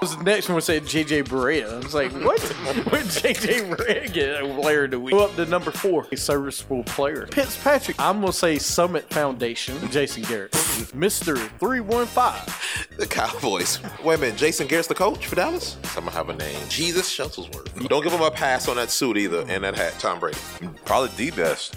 Was the next one said JJ Barea. I was like, what? what JJ Barea get a player do we go up to number four? A serviceable player. Fitzpatrick. I'm gonna say Summit Foundation. Jason Garrett. Mr. 315. The Cowboys. Wait a minute, Jason Garrett's the coach for Dallas? Someone have a name. Jesus Shuttlesworth. Don't give him a pass on that suit either and that hat, Tom Brady. Probably the best.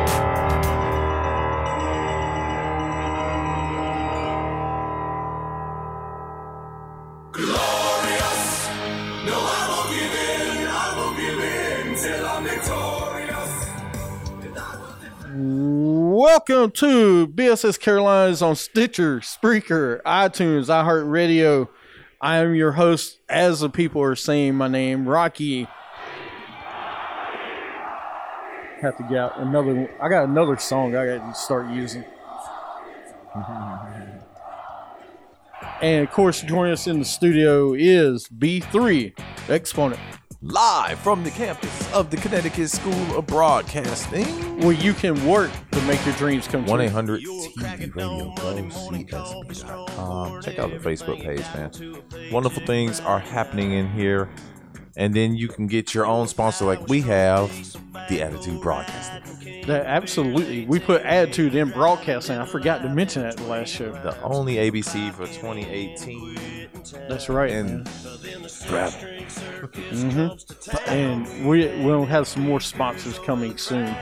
Welcome to BSS Carolinas on Stitcher, Spreaker, iTunes, iHeartRadio. I am your host, as the people are saying my name, Rocky. Have to get out another. I got another song I got to start using. and of course, joining us in the studio is B3 Exponent, Live from the campus of the Connecticut School of Broadcasting. where you can work to make your dreams come true. 1 800 TV Radio Go CSB.com. Check out the Facebook page, man. Wonderful things are happening in here. And then you can get your own sponsor like we have, the Attitude Broadcasting. That absolutely. We put attitude in broadcasting. I forgot to mention that the last show. The only ABC for 2018. That's right. And And and we we'll have some more sponsors coming soon.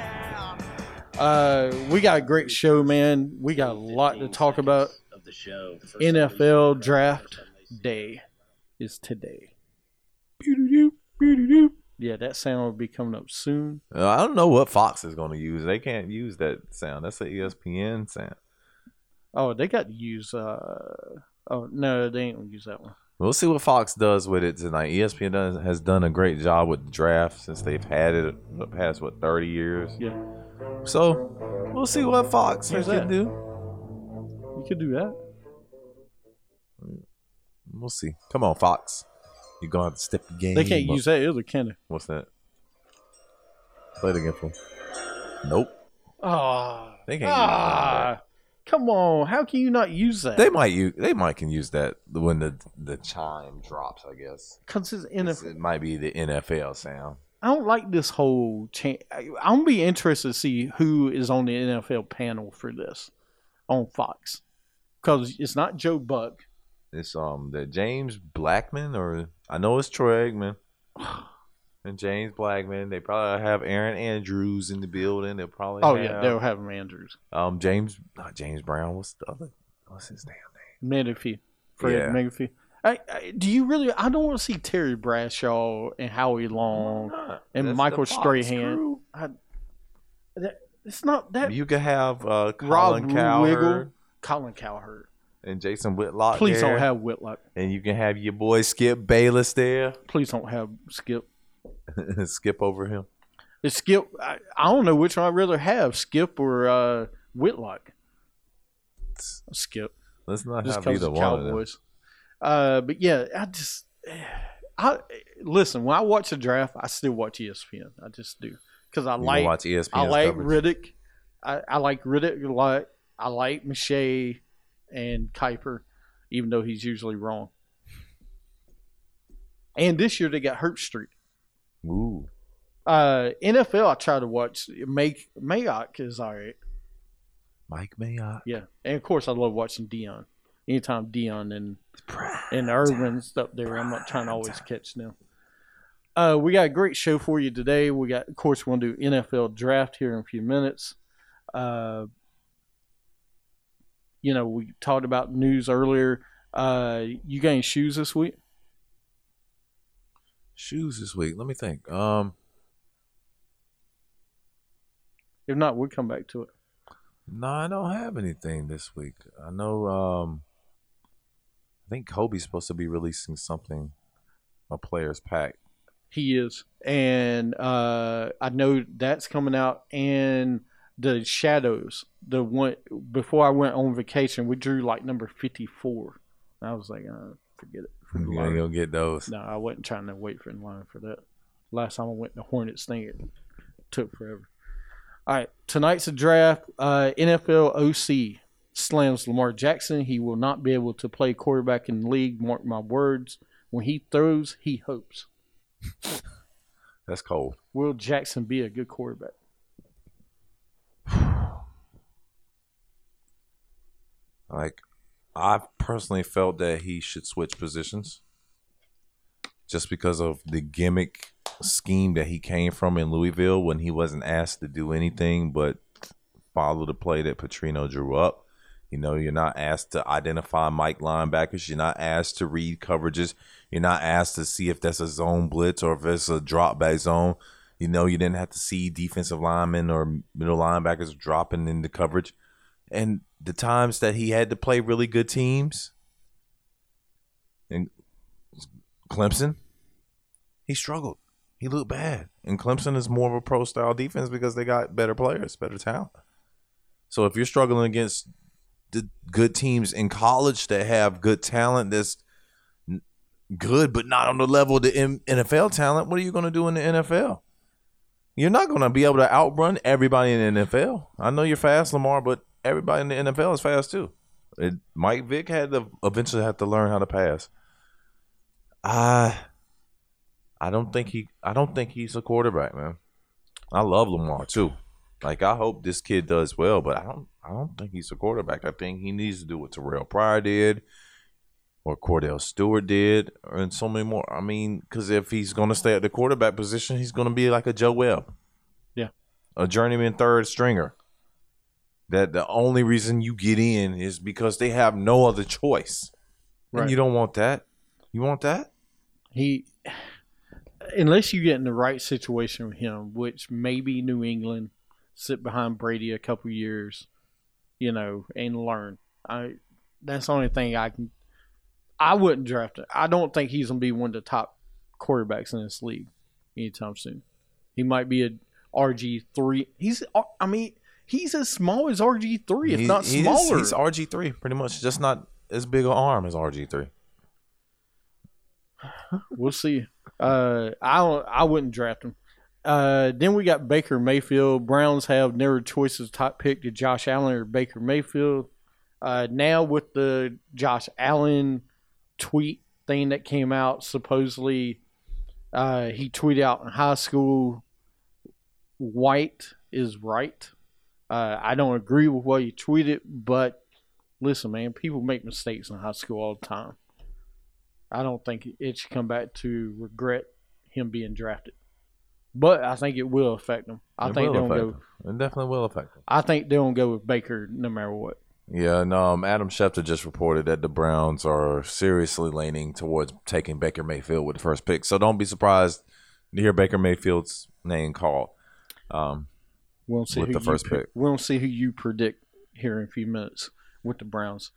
Uh, we got a great show, man. We got a lot to talk about. of the show. The NFL Draft Day is today. Yeah, that sound will be coming up soon. Uh, I don't know what Fox is going to use. They can't use that sound. That's an E ESPN sound. Oh, they got to use. Uh, oh no, they ain't gonna use that one. We'll see what Fox does with it tonight. ESPN does, has done a great job with the draft since they've had it the past what thirty years. Yeah, So we'll see what Fox can that? do. you could do that. We'll see. Come on, Fox. You're gonna have to step the game. They can't up. use that either, can they? What's that? Play it again for. Nope. Ah, They can't ah, come on! How can you not use that? They might use. They might can use that when the the chime drops. I guess. Because it's NFL. It might be the NFL sound. I don't like this whole change. I'm gonna be interested to see who is on the NFL panel for this on Fox, because it's not Joe Buck. It's um the James Blackman or I know it's Troy Aikman and James Blackman. They probably have Aaron Andrews in the building. They'll probably Oh have, yeah, they'll have him Andrews, um James not James Brown. What's the other? What's his damn name? Menefee, Fred Yeah. Menefee. I, I, do you really? I don't want to see Terry Bradshaw and Howie Long and That's Michael Strahan. I, that, it's not that. You could have uh, Rob Colin Cowherd Wiggle, Colin Cowherd. and Jason Whitlock. Please there. don't have Whitlock. And you can have your boy Skip Bayless there. Please don't have Skip. Skip over him. It's Skip. I, I don't know which one I'd rather have, Skip or uh, Whitlock. Skip, Let's not just have either one. Cowboys. Uh, but yeah, I just, I listen when I watch the draft, I still watch ESPN. I just do because I You like watch ESPN. I like Riddick. I, I like Riddick a lot. I like McShay and Kiper, even though he's usually wrong. And this year they got Herbstreit. Ooh. Uh, NFL, I try to watch. Make Mayock is all right. Mike Mayock. Yeah, and of course I love watching Deion. Anytime Deion and and Irvin's up there, I'm not trying to always catch them. Uh, we got a great show for you today. We got, of course, we're going to do NFL draft here in a few minutes. Uh, you know, we talked about news earlier. Uh, you got any shoes this week? Shoes this week. Let me think. Um, If not, we'll come back to it. No, I don't have anything this week. I know. Um, I think Kobe's supposed to be releasing something, a player's pack. He is, and uh, I know that's coming out. And the Shadows, the one before I went on vacation, we drew like number fifty-four. I was like, uh, forget it. For You ain't line. gonna get those. No, I wasn't trying to wait for in line for that. Last time I went to Hornets thing, it took forever. All right, tonight's a draft. Uh, NFL OC slams Lamar Jackson. He will not be able to play quarterback in the league. Mark my words. When he throws, he hopes. That's cold. Will Jackson be a good quarterback? Like, I personally felt that he should switch positions, just because of the gimmick scheme that he came from in Louisville when he wasn't asked to do anything but follow the play that Petrino drew up. You know, you're not asked to identify Mike linebackers. You're not asked to read coverages. You're not asked to see if that's a zone blitz or if it's a drop back zone. You know, you didn't have to see defensive linemen or middle linebackers dropping into coverage. And the times that he had to play really good teams and Clemson, he struggled. He looked bad. And Clemson is more of a pro style defense because they got better players, better talent. So if you're struggling against the good teams in college that have good talent that's good but not on the level of the NFL talent, what are you going to do in the NFL? You're not going to be able to outrun everybody in the NFL. I know you're fast, Lamar, but everybody in the NFL is fast too. It, Mike Vick had to eventually have to learn how to pass. I, I don't think he. I don't think he's a quarterback, man. I love Lamar too. Like I hope this kid does well, but I don't. I don't think he's a quarterback. I think he needs to do what Terrelle Pryor did, or Kordell Stewart did, and so many more. I mean, because if he's going to stay at the quarterback position, he's going to be like a Joe Webb, Yeah. a journeyman third stringer. That the only reason you get in is because they have no other choice, Right. and you don't want that. You want that? He, unless you get in the right situation with him, which maybe New England sit behind Brady a couple years, you know, and learn. I that's the only thing I can. I wouldn't draft him. I don't think he's gonna be one of the top quarterbacks in this league anytime soon. He might be a RG three. He's I mean he's as small as RG three, if He- not he smaller. he's RG three, pretty much, just not as big an arm as RG three. We'll see. Uh, I I wouldn't draft him. Uh, then we got Baker Mayfield. Browns have narrow choices. Top pick to Josh Allen or Baker Mayfield. Uh, now with the Josh Allen tweet thing that came out, supposedly uh, he tweeted out in high school, "White is right." Uh, I don't agree with what you tweeted, but listen, man, people make mistakes in high school all the time. I don't think it should come back to regret him being drafted. But I think it will affect them. I It think they'll go. It definitely will affect them. I think they'll go with Baker no matter what. Yeah, and um, Adam Schefter just reported that the Browns are seriously leaning towards taking Baker Mayfield with the first pick. So don't be surprised to hear Baker Mayfield's name called. Um, We'll see With who the you first pick. We'll see who you predict here in a few minutes with the Browns.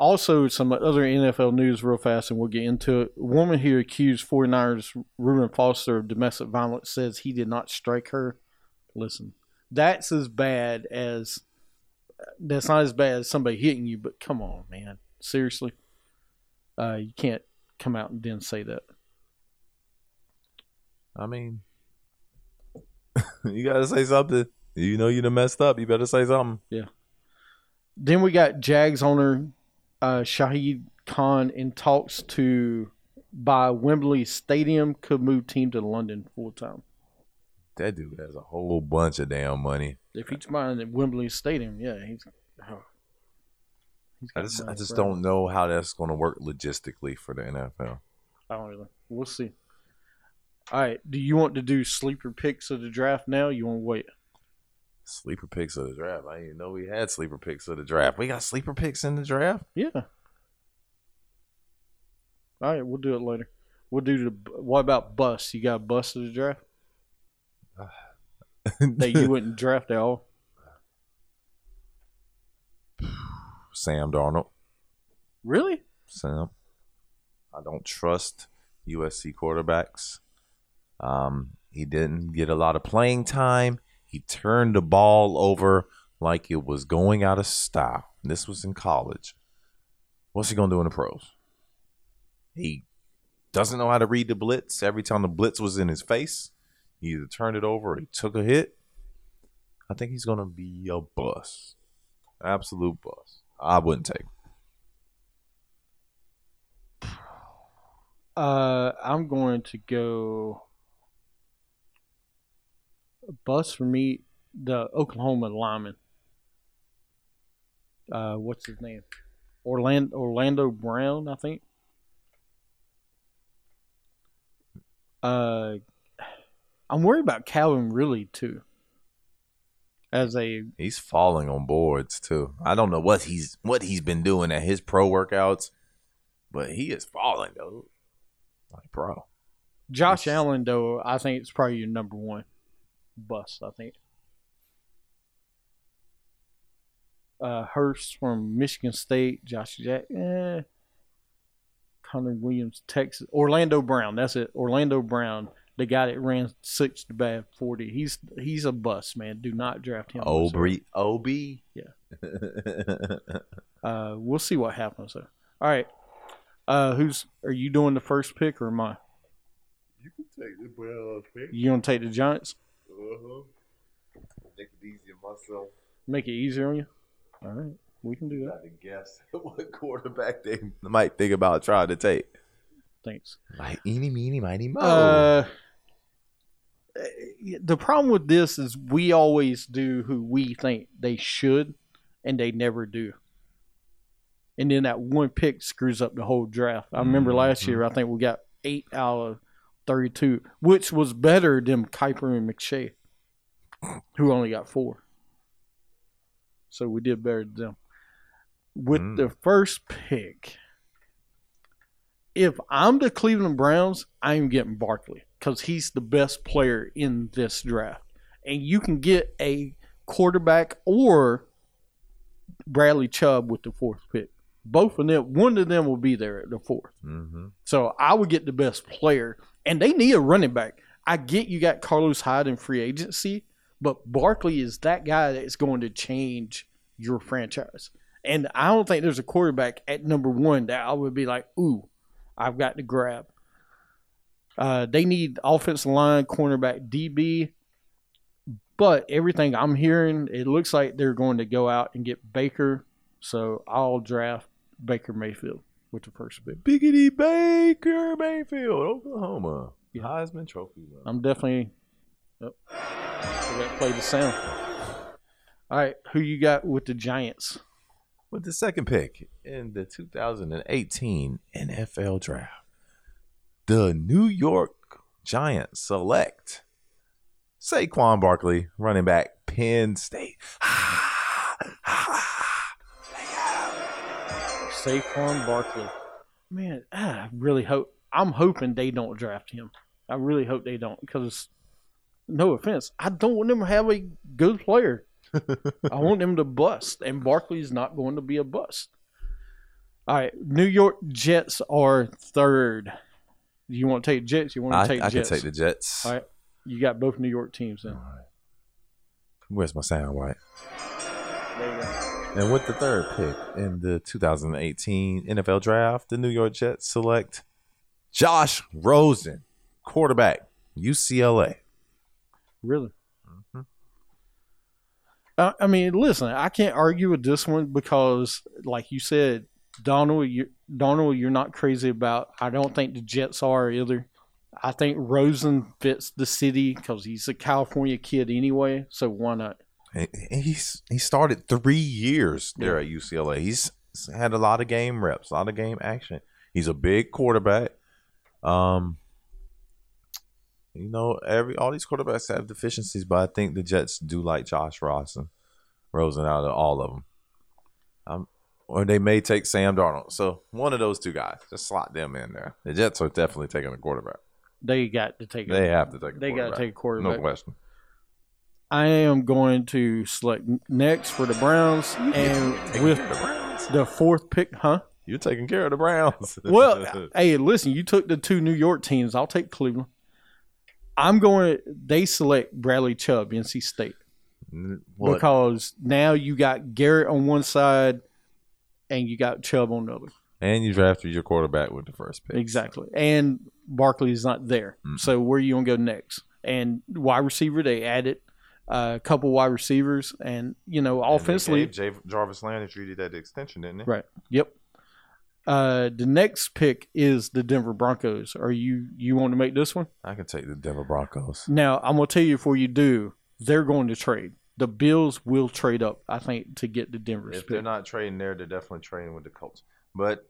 Also, some other NFL news real fast, and we'll get into it. A woman who accused 49ers Reuben Foster of domestic violence says he did not strike her. Listen, that's as bad as that's not as bad as somebody hitting you, but come on, man, seriously, uh, you can't come out and then say that. I mean, you got to say something. You know you done messed up. You better say something. Yeah. Then we got Jags owner uh, Shahid Khan in talks to buy Wembley Stadium, could move team to London full time. That dude has a whole bunch of damn money. If he's buying the Wembley Stadium, yeah, he's. oh. He's I just, I just don't know how that's going to work logistically for the NFL. I don't really. We'll see. All right. Do you want to do sleeper picks of the draft now? You want to wait? Sleeper picks of the draft. I didn't even know we had sleeper picks of the draft. We got sleeper picks in the draft. Yeah. All right. We'll do it later. We'll do the. What about bust? You got a bust of the draft that you wouldn't draft at all? Sam Darnold. Really? Sam. I don't trust USC quarterbacks. Um, he didn't get a lot of playing time. He turned the ball over like it was going out of style. This was in college. What's he gonna do in the pros? He doesn't know how to read the blitz. Every time the blitz was in his face, he either turned it over or he took a hit. I think he's gonna be a bust. Absolute bust. I wouldn't take. him. Uh, I'm going to go bus for me. The Oklahoma lineman. Uh, what's his name? Orlando Orlando Brown, I think. Uh, I'm worried about Calvin Ridley too. As a He's falling on boards too. I don't know what he's what he's been doing at his pro workouts, but he is falling though. Like bro. Josh. Allen, though, I think it's probably your number one bust. I think. Uh, Hurst from Michigan State, Josh Jack, eh. Connor Williams, Texas, Orlando Brown. That's it. Orlando Brown, the guy that ran six to bad forty. He's he's a bust, man. Do not draft him. Obry OB. Yeah. Uh, we'll see what happens though. All right. Uh, who's are you doing the first pick or am I? You can take the Browns pick. You gonna take the Giants? Uh-huh. Make it easy on myself. Make it easier on you. All right, we can do that. Try to guess what quarterback they might think about trying to take. Thanks. Like eeny meeny miny mo. Uh, the problem with this is we always do who we think they should, and they never do. And then that one pick screws up the whole draft. I remember last year, I think we got eight out of 32, which was better than Kiper and McShay, who only got four. So we did better than them. With Mm. the first pick, if I'm the Cleveland Browns, I'm getting Barkley because he's the best player in this draft. And you can get a quarterback or Bradley Chubb with the fourth pick. Both of them, one of them will be there at the fourth. mm-hmm. So I would get the best player, and they need a running back. I get you got Carlos Hyde in free agency, but Barkley is that guy that's going to change your franchise. And I don't think there's a quarterback at number one that I would be like, ooh, I've got to grab. Uh, they need offensive line, cornerback, DB. But everything I'm hearing, it looks like they're going to go out and get Baker. So I'll draft Baker Mayfield with the first pick. Biggity Baker Mayfield, Oklahoma. Yeah. Heisman Trophy. winner. I'm definitely. I got to play the sound. All right, who you got with the Giants? With the second pick in the 2018 NFL Draft, the New York Giants select Saquon Barkley, running back, Penn State. Saquon Barkley. Man, I really hope. I'm hoping they don't draft him. I really hope they don't because, no offense, I don't want them to have a good player. I want them to bust, and Barkley's not going to be a bust. All right, New York Jets are third. You want to take Jets? You want I, to take Jets? I can take the Jets. All right, you got both New York teams then. Where's my sound right? There you go. And with the third pick in the 2018 NFL Draft, the New York Jets select Josh Rosen, quarterback, UCLA. Really? Uh, I mean, listen, I can't argue with this one because, like you said, Donald, you, Donald, you're not crazy about. I don't think the Jets are either. I think Rosen fits the city because he's a California kid anyway. So why not? He's he started three years there at UCLA. He's had a lot of game reps, a lot of game action. He's a big quarterback. Um, you know, every all these quarterbacks have deficiencies, but I think the Jets do like Josh Rosen, Rosen out of all of them. Um, or they may take Sam Darnold. So one of those two guys, just slot them in there. The Jets are definitely taking a quarterback. They got to take. They a, have to take. A quarterback. They got to take a quarterback. No question. I am going to select next for the Browns, and with the fourth pick, huh? You're taking care of the Browns. Well, hey, listen, you took the two New York teams. I'll take Cleveland. I'm going. They select Bradley Chubb, NC State, What? because now you got Garrett on one side, and you got Chubb on the other. and you drafted your quarterback with the first pick. Exactly. And Barkley is not there. Mm. So where are you going to go next? And wide receiver, they added uh, a couple wide receivers. And, you know, offensively, And they gave J- Jarvis Landry did that extension, didn't they? right. Yep. Uh, the next pick is the Denver Broncos. Are you you want to make this one? I can take the Denver Broncos. Now, I'm going to tell you before you do, they're going to trade. The Bills will trade up, I think, to get the Denver If pick. they're not trading there, they're definitely trading with the Colts. But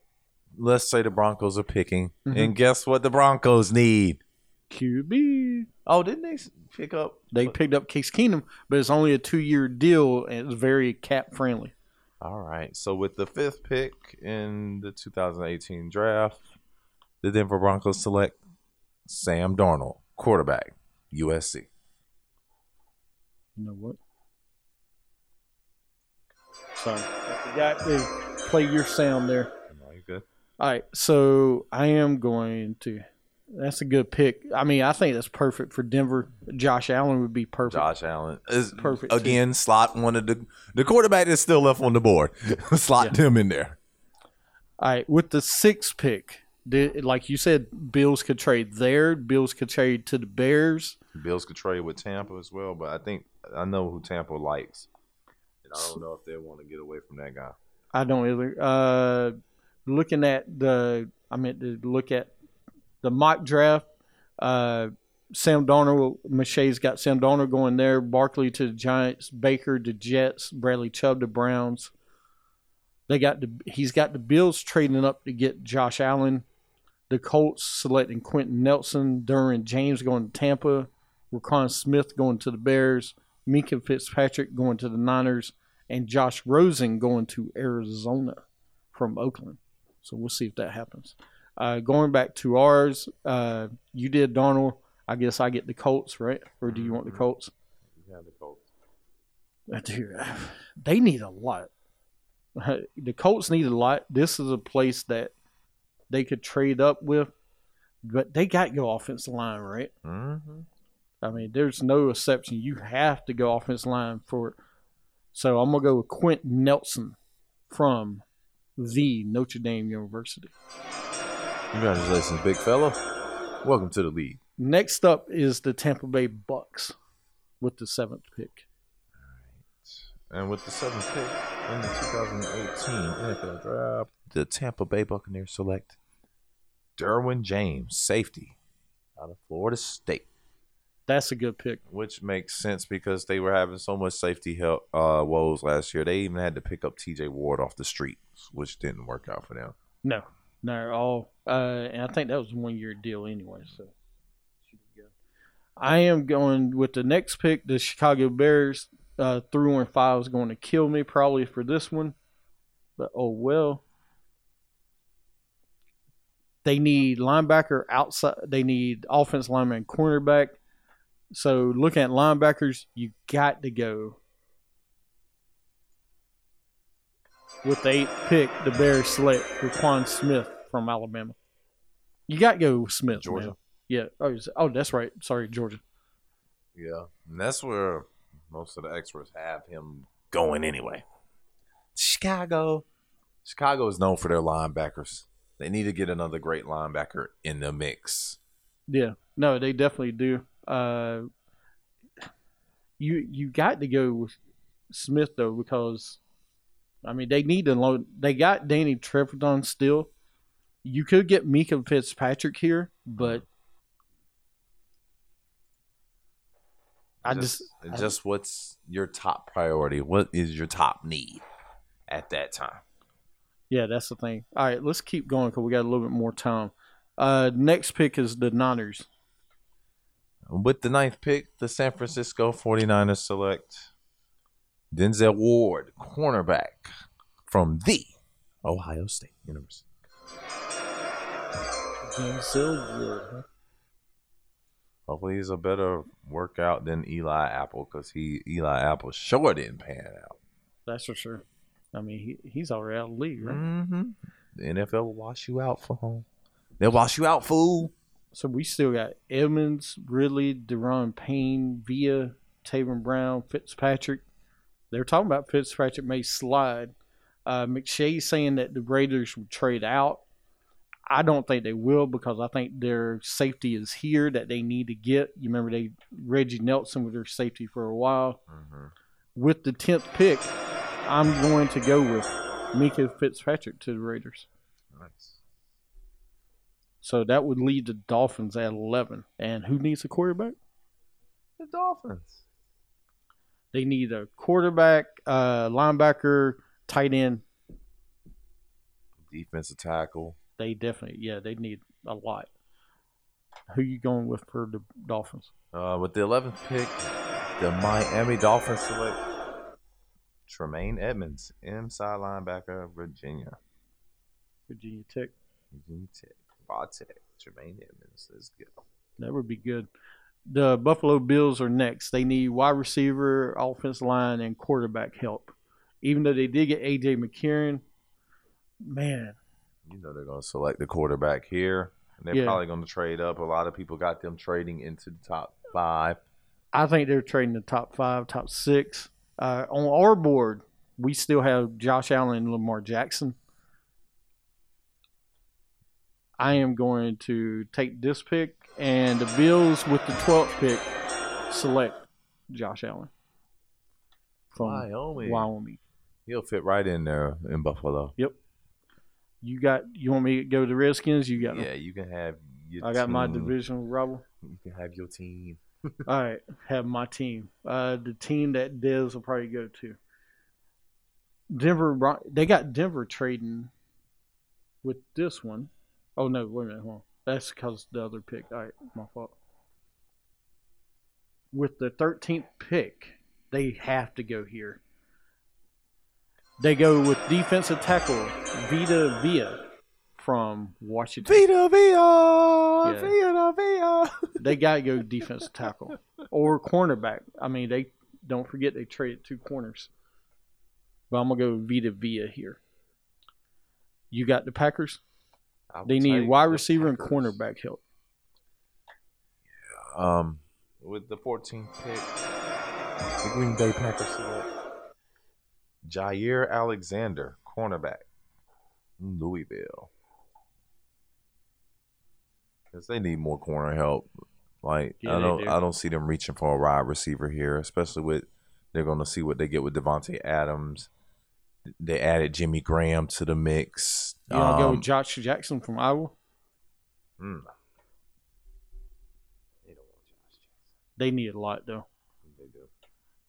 let's say the Broncos are picking, Mhm. and guess what? The Broncos need. QB. Oh, didn't they pick up? They picked up Case Keenum, but it's only a two year deal and it's very cap friendly. All right. So with the fifth pick in the 2018 draft, the Denver Broncos select Sam Darnold, quarterback, USC. You know what? Sorry. I forgot to play your sound there. No, you good? All right. So I am going to. That's a good pick. I mean, I think that's perfect for Denver. Josh Allen would be perfect. Josh Allen is Perfect, again. Slot one of the the quarterback that's still left on the board. slot him in there. All right. With the sixth pick, the, like you said, Bills could trade there. Bills could trade to the Bears. Bills could trade with Tampa as well, but I think I know who Tampa likes, and I don't know if they want to get away from that guy. I don't either. Uh, looking at the, I meant to look at the mock draft. Uh, Sam Darnold, McShay's got Sam Darnold going there. Barkley to the Giants, Baker to Jets, Bradley Chubb to Browns. They got the he's got the Bills trading up to get Josh Allen. The Colts selecting Quenton Nelson, Derwin James going to Tampa, Roquan Smith going to the Bears, Minkah Fitzpatrick going to the Niners, and Josh Rosen going to Arizona from Oakland. So we'll see if that happens. Uh, going back to ours, uh, you did Darnold. I guess I get the Colts, right? Or do you want the Colts? Yeah, the Colts. Dude, they need a lot. The Colts need a lot. This is a place that they could trade up with, but they got your offensive line, right? Mm-hmm. I mean, there's no exception. You have to go offensive line for it. So I'm gonna go with Quenton Nelson from the Notre Dame University. Congratulations, big fella. Welcome to the league. Next up is the Tampa Bay Bucks with the seventh pick. And with the seventh pick in the 2018 NFL draft, the Tampa Bay Buccaneers select Derwin James, safety, out of Florida State, That's a good pick. which makes sense because they were having so much safety help uh, woes last year. They even had to pick up T.J. Ward off the street, which didn't work out for them. No, no, all. Uh, and I think that was one year deal anyway. So I am going with the next pick. The Chicago Bears uh, three and five is going to kill me probably for this one, but oh well. They need linebacker outside. They need offense lineman cornerback. So looking at linebackers, you got to go with the eighth pick. The Bears select Roquan Smith from Alabama. You got to go with Smith, Georgia. man. Yeah. Oh, oh, that's right. Sorry, Georgia. Yeah, and that's where most of the experts have him going anyway. Chicago. Chicago is known for their linebackers. They need to get another great linebacker in the mix. Yeah, no, they definitely do. Uh, you you got to go with Smith though because, I mean, they need to load. They got Danny Trevathan still. You could get Minkah Fitzpatrick here, but I just, I- just what's your top priority? What is your top need at that time? yeah, that's the thing. All right, let's keep going because we got a little bit more time. Uh, next pick is the Niners. With the ninth pick, the San Francisco 49ers select Denzel Ward, cornerback from the Ohio State University. Denzel Ward. Hopefully, he's a better workout than Eli Apple because he Eli Apple sure didn't pan out. That's for sure. I mean, he, he's already out of the league, right? Mm-hmm. The NFL will wash you out for home. They'll wash you out, fool. So we still got Edmunds, Ridley, Da'Ron Payne, Vea, Taven Bryan, Fitzpatrick. They're talking about Fitzpatrick may slide. Uh, McShay saying that the Raiders would trade out. I don't think they will because I think their safety is here that they need to get. You remember they Reggie Nelson was their safety for a while. With the tenth pick, I'm going to go with Minkah Fitzpatrick to the Raiders. Nice. So that would lead the Dolphins at eleven. And who needs a quarterback? The Dolphins. They need a quarterback, uh, linebacker, tight end. Defensive tackle. They definitely, yeah, they need a lot. Who you going with for the Dolphins? Uh, with the 11th pick, the Miami Dolphins select Tremaine Edmunds, inside linebacker, Virginia. Virginia Tech. Virginia Tech. Tech. Tremaine Edmunds. Let's go. That would be good. The Buffalo Bills are next. They need wide receiver, offensive line, and quarterback help. Even though they did get AJ McCarron, man, You know they're going to select the quarterback here. And they're Yeah. probably going to trade up. A lot of people got them trading into the top five. I think they're trading the top five, top six. Uh, on our board, we still have Josh Allen and Lamar Jackson. I am going to take this pick, and the Bills with the 12th pick select Josh Allen from Wyoming. Wyoming. He'll fit right in there in Buffalo. Yep. You got? You want me to go to the Redskins? You got? them. Yeah, you can have your I got my team. divisional rival. You can have your team. All right, have my team. Uh, the team that Dez will probably go to. Denver. They got Denver trading with this one. Oh no! Wait a minute. Hold on. That's because the other pick. All right, my fault. With the thirteenth pick, they have to go here. They go with defensive tackle Vita Vea from Washington. Vita Vea! Yeah. Vita Vea! they got to go defensive tackle or cornerback. I mean, they don't forget they traded two corners. But I'm gonna go Vita Vea here. You got the Packers. They need wide the receiver and cornerback help. Um, with the 14th pick, the Green Bay Packers select Jaire Alexander, cornerback, Louisville. Because they need more corner help. Like Yeah, I don't, do. I don't see them reaching for a wide receiver here, especially with they're going to see what they get with Davante Adams. They added Jimmy Graham to the mix. You want to go Um, with Josh Jackson from Iowa? mm, They need a lot though. They do.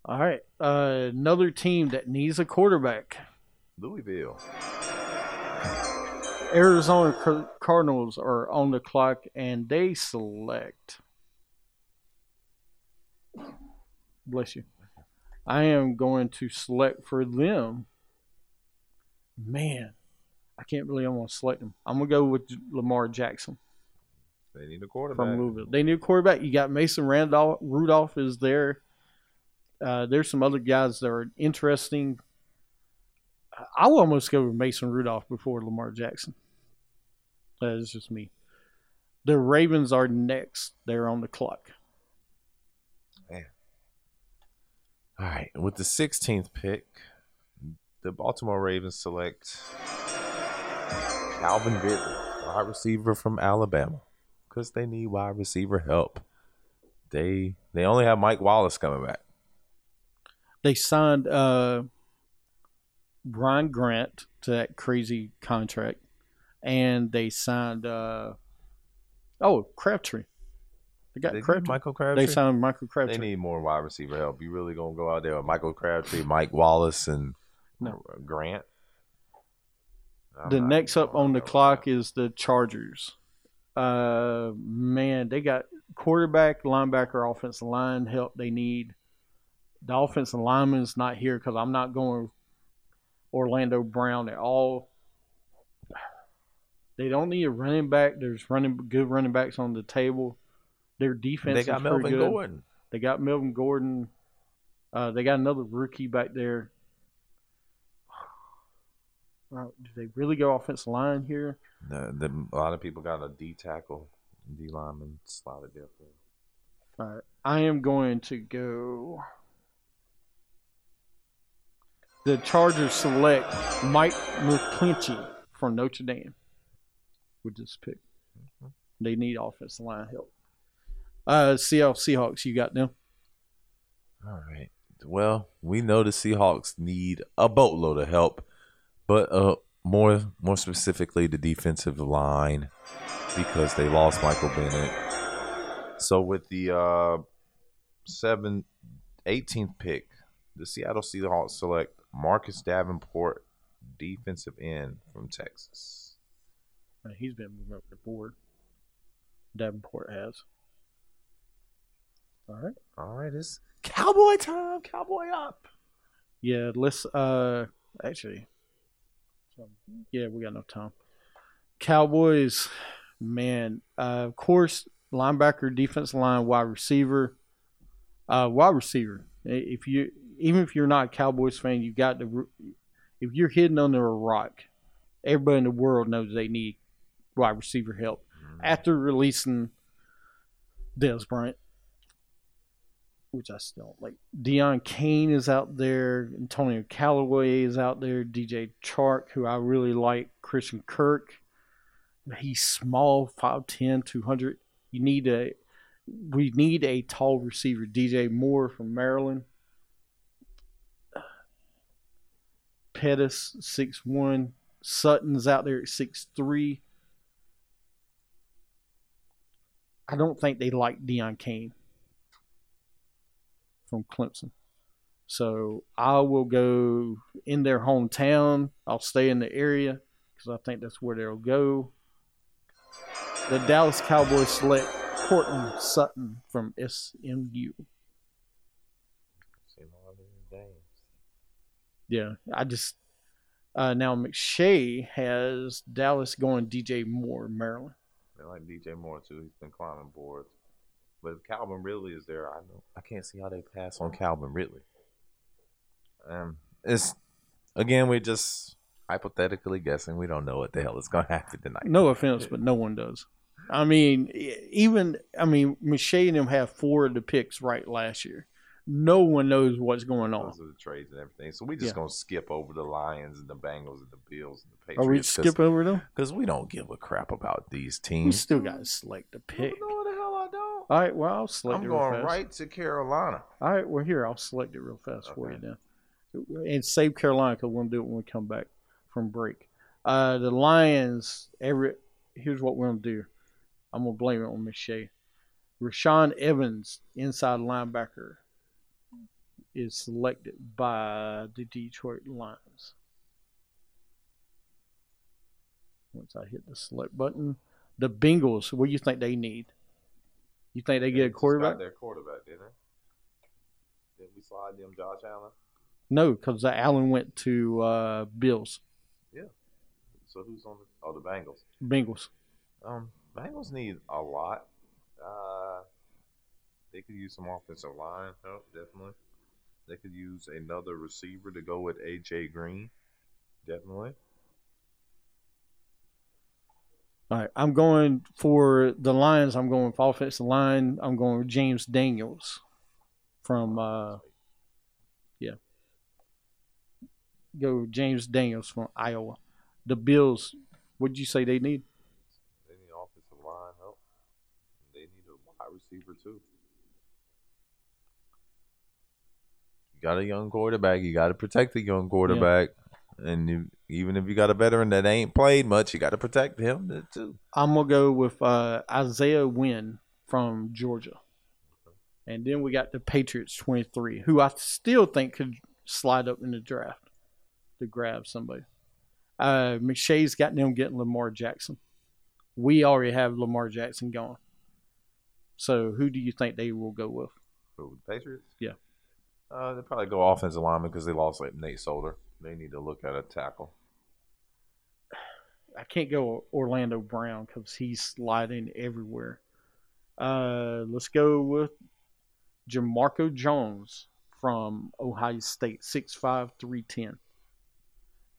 All right, uh, another team that needs a quarterback. Louisville. Arizona Cardinals are on the clock, and they select. Bless you. I am going to select for them. Man, I can't believe I'm to select them. I'm going to go with Lamar Jackson They need a quarterback. from Louisville. They need a quarterback. You got Mason Randolph. Rudolph is there. Uh, there's some other guys that are interesting. I- I will almost go with Mason Rudolph before Lamar Jackson. That is just me. The Ravens are next. They're on the clock. Man. All right, with the 16th pick, the Baltimore Ravens select Calvin Ridley, wide receiver from Alabama, because they need wide receiver help. They they only have Mike Wallace coming back. They signed uh, Brian Grant to that crazy contract, and they signed uh, oh Crabtree. They got They Crabtree. Michael Crabtree. They signed Michael Crabtree. They need more wide receiver help. You really gonna go out there with Michael Crabtree, Mike Wallace, and No. Grant? I'm the next up on the clock that. is the Chargers. Uh, man, they got quarterback, linebacker, offensive line help they need. The offensive lineman's not here because I'm not going Orlando Brown at all. They don't need a running back. There's running good running backs on the table. Their defense They is got pretty Melvin good. Gordon. They got Melvin Gordon. Uh, they got another rookie back there. Uh, do they really go offensive line here? The, the, a lot of people got a D tackle, D lineman slotted there. All right. I am going to go. The Chargers select Mike McGlinchey from Notre Dame with this pick. They need offensive line help. Uh, Seattle Seahawks, you got them. All right. Well, we know the Seahawks need a boatload of help, but uh, more more specifically the defensive line because they lost Michael Bennett. So with the uh, seven, 18th pick, the Seattle Seahawks select Marcus Davenport, defensive end from Texas. He's been moving up the board. Davenport has. All right. All right, it's Cowboy time. Cowboy up. Yeah, let's uh actually so, yeah, we got no time. Cowboys, man, uh of course, linebacker, defensive line, wide receiver. Uh wide receiver. If you even if you're not a Cowboys fan, you got to if you're hidden under a rock, everybody in the world knows they need wide receiver help. After releasing Dez Bryant, which I still like. Deon Cain is out there. Antonio Callaway is out there. DJ Chark, who I really like. Christian Kirk. He's small, 5'10", 200. You need a we need a tall receiver. DJ Moore from Maryland. Pettis, six one. Sutton's out there at six three. I don't think they like Deon Cain from Clemson. So I will go in their hometown. I'll stay in the area because I think that's where they'll go. The Dallas Cowboys select Courtland Sutton from SMU. Yeah, I just uh, now McShay has Dallas going DJ Moore, Maryland. They like DJ Moore too. He's been climbing boards. But if Calvin Ridley is there, I don't. I can't see how they pass on Calvin Ridley. Um, it's again we're just hypothetically guessing. We don't know what the hell is going to happen tonight. No offense, but no one does. I mean, even I mean, Michelle and them have four of the picks right last year. No one knows what's going on. Those are the trades and everything. So we just Yeah. gonna skip over the Lions and the Bengals and the Bills and the Patriots. Are we skip over them? because we don't give a crap about these teams. We still got to select the pick. No, the hell I don't. All right, well, I'll select I'm it real going right to Carolina. All right, well, here, I'll select it real fast for you Okay. now. And save Carolina because we'll do it when we come back from break. Uh, the Lions, every here's what we're going to do. I'm going to blame it on Michelle. Rashaan Evans, inside linebacker, is selected by the Detroit Lions. Once I hit the select button, the Bengals, what do you think they need? You think they get a quarterback? Their quarterback, didn't they? Did we slide them Josh Allen? No, because Allen went to uh, Bills, Yeah. So who's on the? Oh, the Bengals. Bengals. Um, Bengals need a lot. Uh, they could use some offensive line help, definitely. They could use another receiver to go with AJ Green, definitely. All right, I'm going for the Lions. I'm going for offensive line. I'm going with James Daniels from uh, yeah. Go James Daniels from Iowa. The Bills. What'd you say they need? They need offensive line help. They need a wide receiver too. You got a young quarterback. You got to protect the young quarterback. And you, even if you got a veteran that ain't played much, you got to protect him too. I'm gonna go with uh, Isaiah Wynn from Georgia, and then we got the Patriots 23, who I still think could slide up in the draft to grab somebody. Uh, McShay's got them getting Lamar Jackson. We already have Lamar Jackson gone. So who do you think they will go with? Who, the Patriots? Yeah. Uh, they probably go offensive lineman because they lost like Nate Solder. They need to look at a tackle. I can't go Orlando Brown because he's sliding everywhere. Uh, let's go with Jamarco Jones from Ohio State, six five three ten.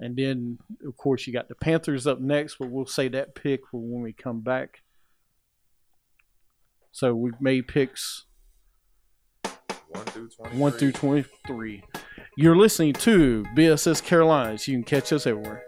And then, of course, you got the Panthers up next, but we'll say that pick for when we come back. So we've made picks One through 23. 1 through 23. You're listening to BSS Carolinas. You can catch us everywhere.